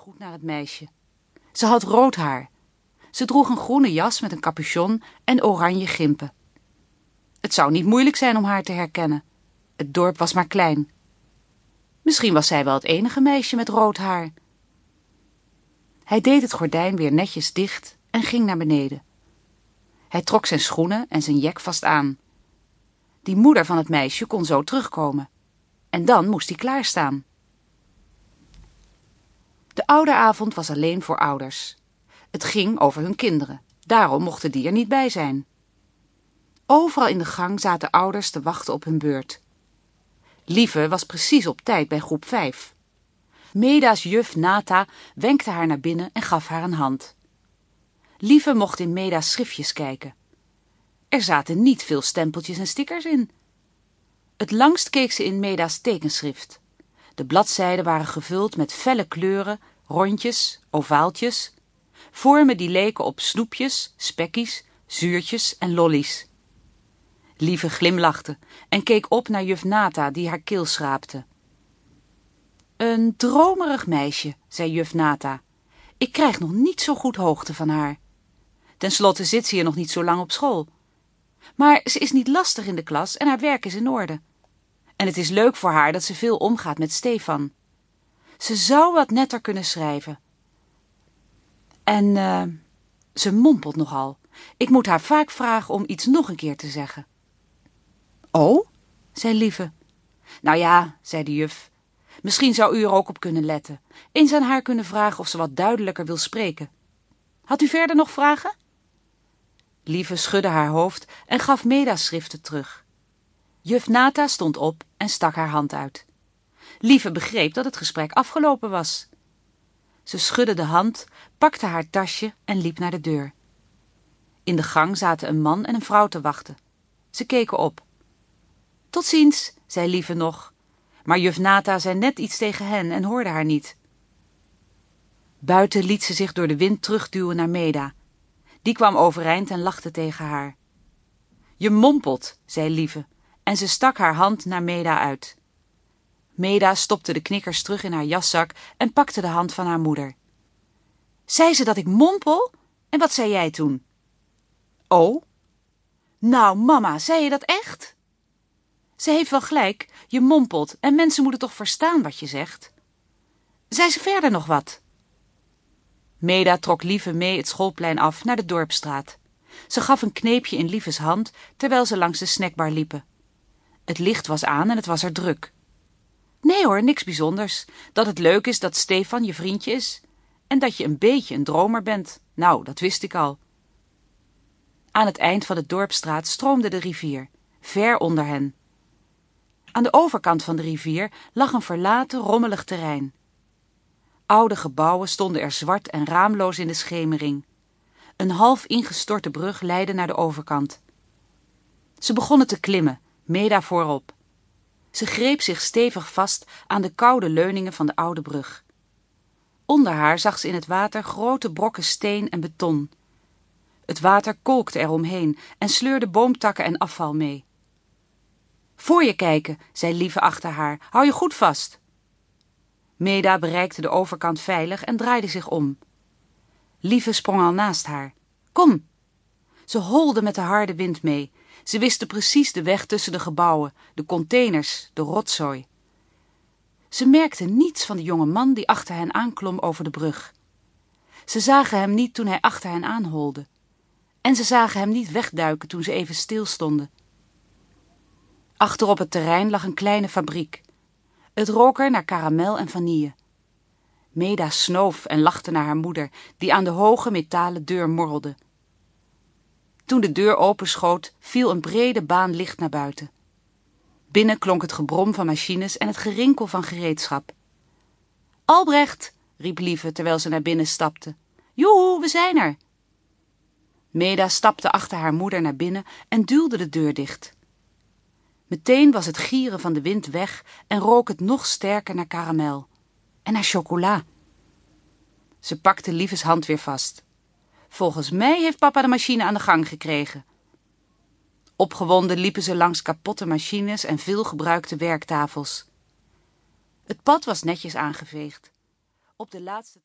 goed naar het meisje. Ze had rood haar. Ze droeg een groene jas met een capuchon en oranje gimpen. Het zou niet moeilijk zijn om haar te herkennen. Het dorp was maar klein. Misschien was zij wel het enige meisje met rood haar. Hij deed het gordijn weer netjes dicht en ging naar beneden. Hij trok zijn schoenen en zijn jek vast aan. Die moeder van het meisje kon zo terugkomen. En dan moest hij klaarstaan. De ouderavond was alleen voor ouders. Het ging over hun kinderen. Daarom mochten die er niet bij zijn. Overal in de gang zaten ouders te wachten op hun beurt. Lieve was precies op tijd bij groep 5. Meda's juf Nata wenkte haar naar binnen en gaf haar een hand. Lieve mocht in Meda's schriftjes kijken. Er zaten niet veel stempeltjes en stickers in. Het langst keek ze in Meda's tekenschrift. De bladzijden waren gevuld met felle kleuren, rondjes, ovaaltjes, vormen die leken op snoepjes, spekkies, zuurtjes en lollies. Lieve glimlachte en keek op naar juf Nata die haar keel schraapte. Een dromerig meisje, zei juf Nata. Ik krijg nog niet zo goed hoogte van haar. Ten slotte zit ze hier nog niet zo lang op school. Maar ze is niet lastig in de klas en haar werk is in orde. En het is leuk voor haar dat ze veel omgaat met Stefan. Ze zou wat netter kunnen schrijven. En uh, ze mompelt nogal. Ik moet haar vaak vragen om iets nog een keer te zeggen. Oh, zei Lieve. Nou ja, zei de juf. Misschien zou u er ook op kunnen letten. Eens aan haar kunnen vragen of ze wat duidelijker wil spreken. Had u verder nog vragen? Lieve schudde haar hoofd en gaf Meda's schriften terug. Juf Nata stond op en stak haar hand uit. Lieve begreep dat het gesprek afgelopen was. Ze schudde de hand, pakte haar tasje en liep naar de deur. In de gang zaten een man en een vrouw te wachten. Ze keken op. Tot ziens, zei Lieve nog. Maar juf Nata zei net iets tegen hen en hoorde haar niet. Buiten liet ze zich door de wind terugduwen naar Meda. Die kwam overeind en lachte tegen haar. Je mompelt, zei Lieve, en ze stak haar hand naar Meda uit. Meda stopte de knikkers terug in haar jaszak en pakte de hand van haar moeder. Zei ze dat ik mompel? En wat zei jij toen? Oh? Nou, mama, zei je dat echt? Ze heeft wel gelijk, je mompelt en mensen moeten toch verstaan wat je zegt. Zei ze verder nog wat? Meda trok Lieve mee het schoolplein af naar de dorpstraat. Ze gaf een kneepje in Lieves hand terwijl ze langs de snackbar liepen. Het licht was aan en het was er druk. Nee hoor, niks bijzonders. Dat het leuk is dat Stefan je vriendje is. En dat je een beetje een dromer bent. Nou, dat wist ik al. Aan het eind van de dorpstraat stroomde de rivier, ver onder hen. Aan de overkant van de rivier lag een verlaten, rommelig terrein. Oude gebouwen stonden er zwart en raamloos in de schemering. Een half ingestorte brug leidde naar de overkant. Ze begonnen te klimmen, Meda voorop. Ze greep zich stevig vast aan de koude leuningen van de oude brug. Onder haar zag ze in het water grote brokken steen en beton. Het water kolkte eromheen en sleurde boomtakken en afval mee. Voor je kijken, zei Lieve achter haar. Hou je goed vast. Meda bereikte de overkant veilig en draaide zich om. Lieve sprong al naast haar. Kom! Ze holde met de harde wind mee. Ze wisten precies de weg tussen de gebouwen, de containers, de rotzooi. Ze merkte niets van de jonge man die achter hen aanklom over de brug. Ze zagen hem niet toen hij achter hen aanholde. En ze zagen hem niet wegduiken toen ze even stilstonden. Achter op het terrein lag een kleine fabriek. Het rook er naar karamel en vanille. Meda snoof en lachte naar haar moeder, die aan de hoge metalen deur morrelde. Toen de deur openschoot, viel een brede baan licht naar buiten. Binnen klonk het gebrom van machines en het gerinkel van gereedschap. Albrecht, riep Lieve terwijl ze naar binnen stapte. Joehoe, we zijn er. Meda stapte achter haar moeder naar binnen en duwde de deur dicht. Meteen was het gieren van de wind weg en rook het nog sterker naar karamel. En naar chocola. Ze pakte Lieves hand weer vast. Volgens mij heeft papa de machine aan de gang gekregen. Opgewonden liepen ze langs kapotte machines en veel gebruikte werktafels. Het pad was netjes aangeveegd. Op de laatste